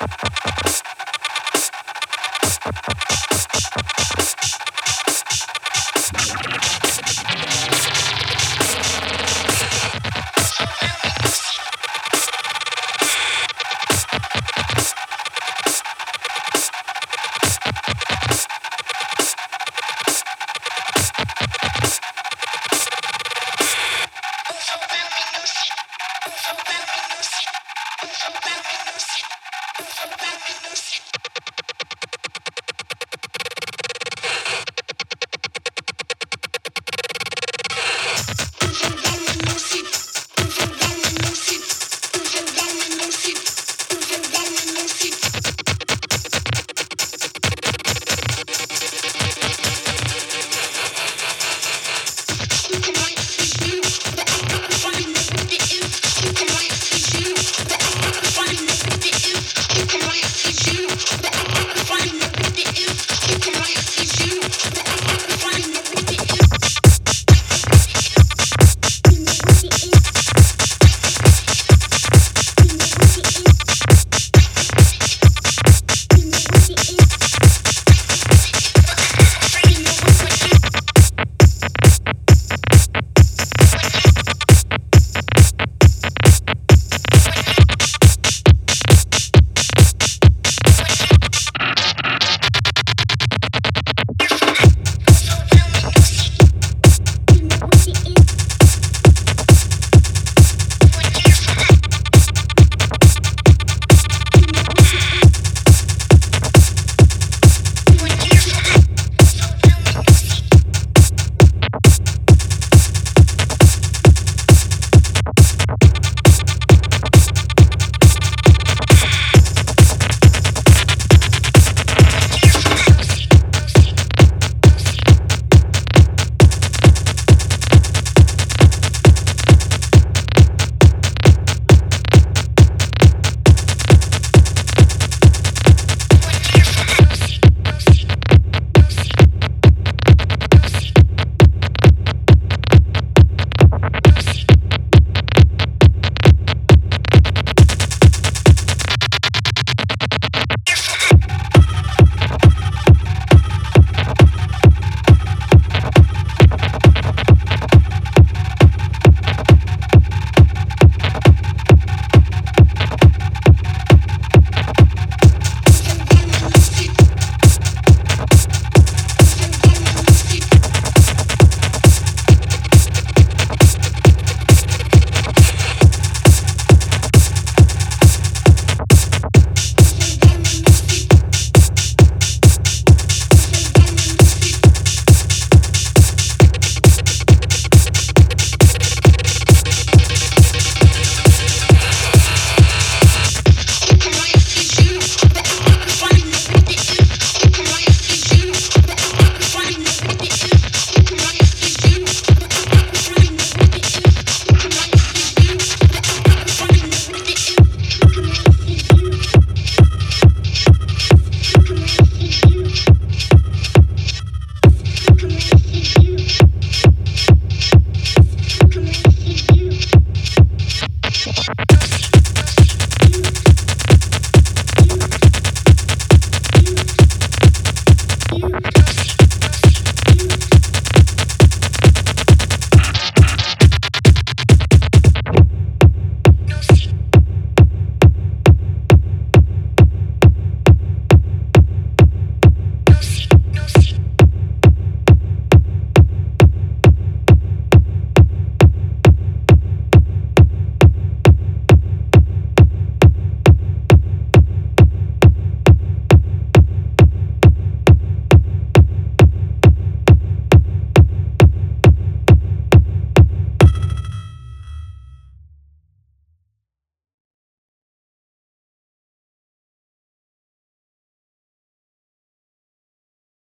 you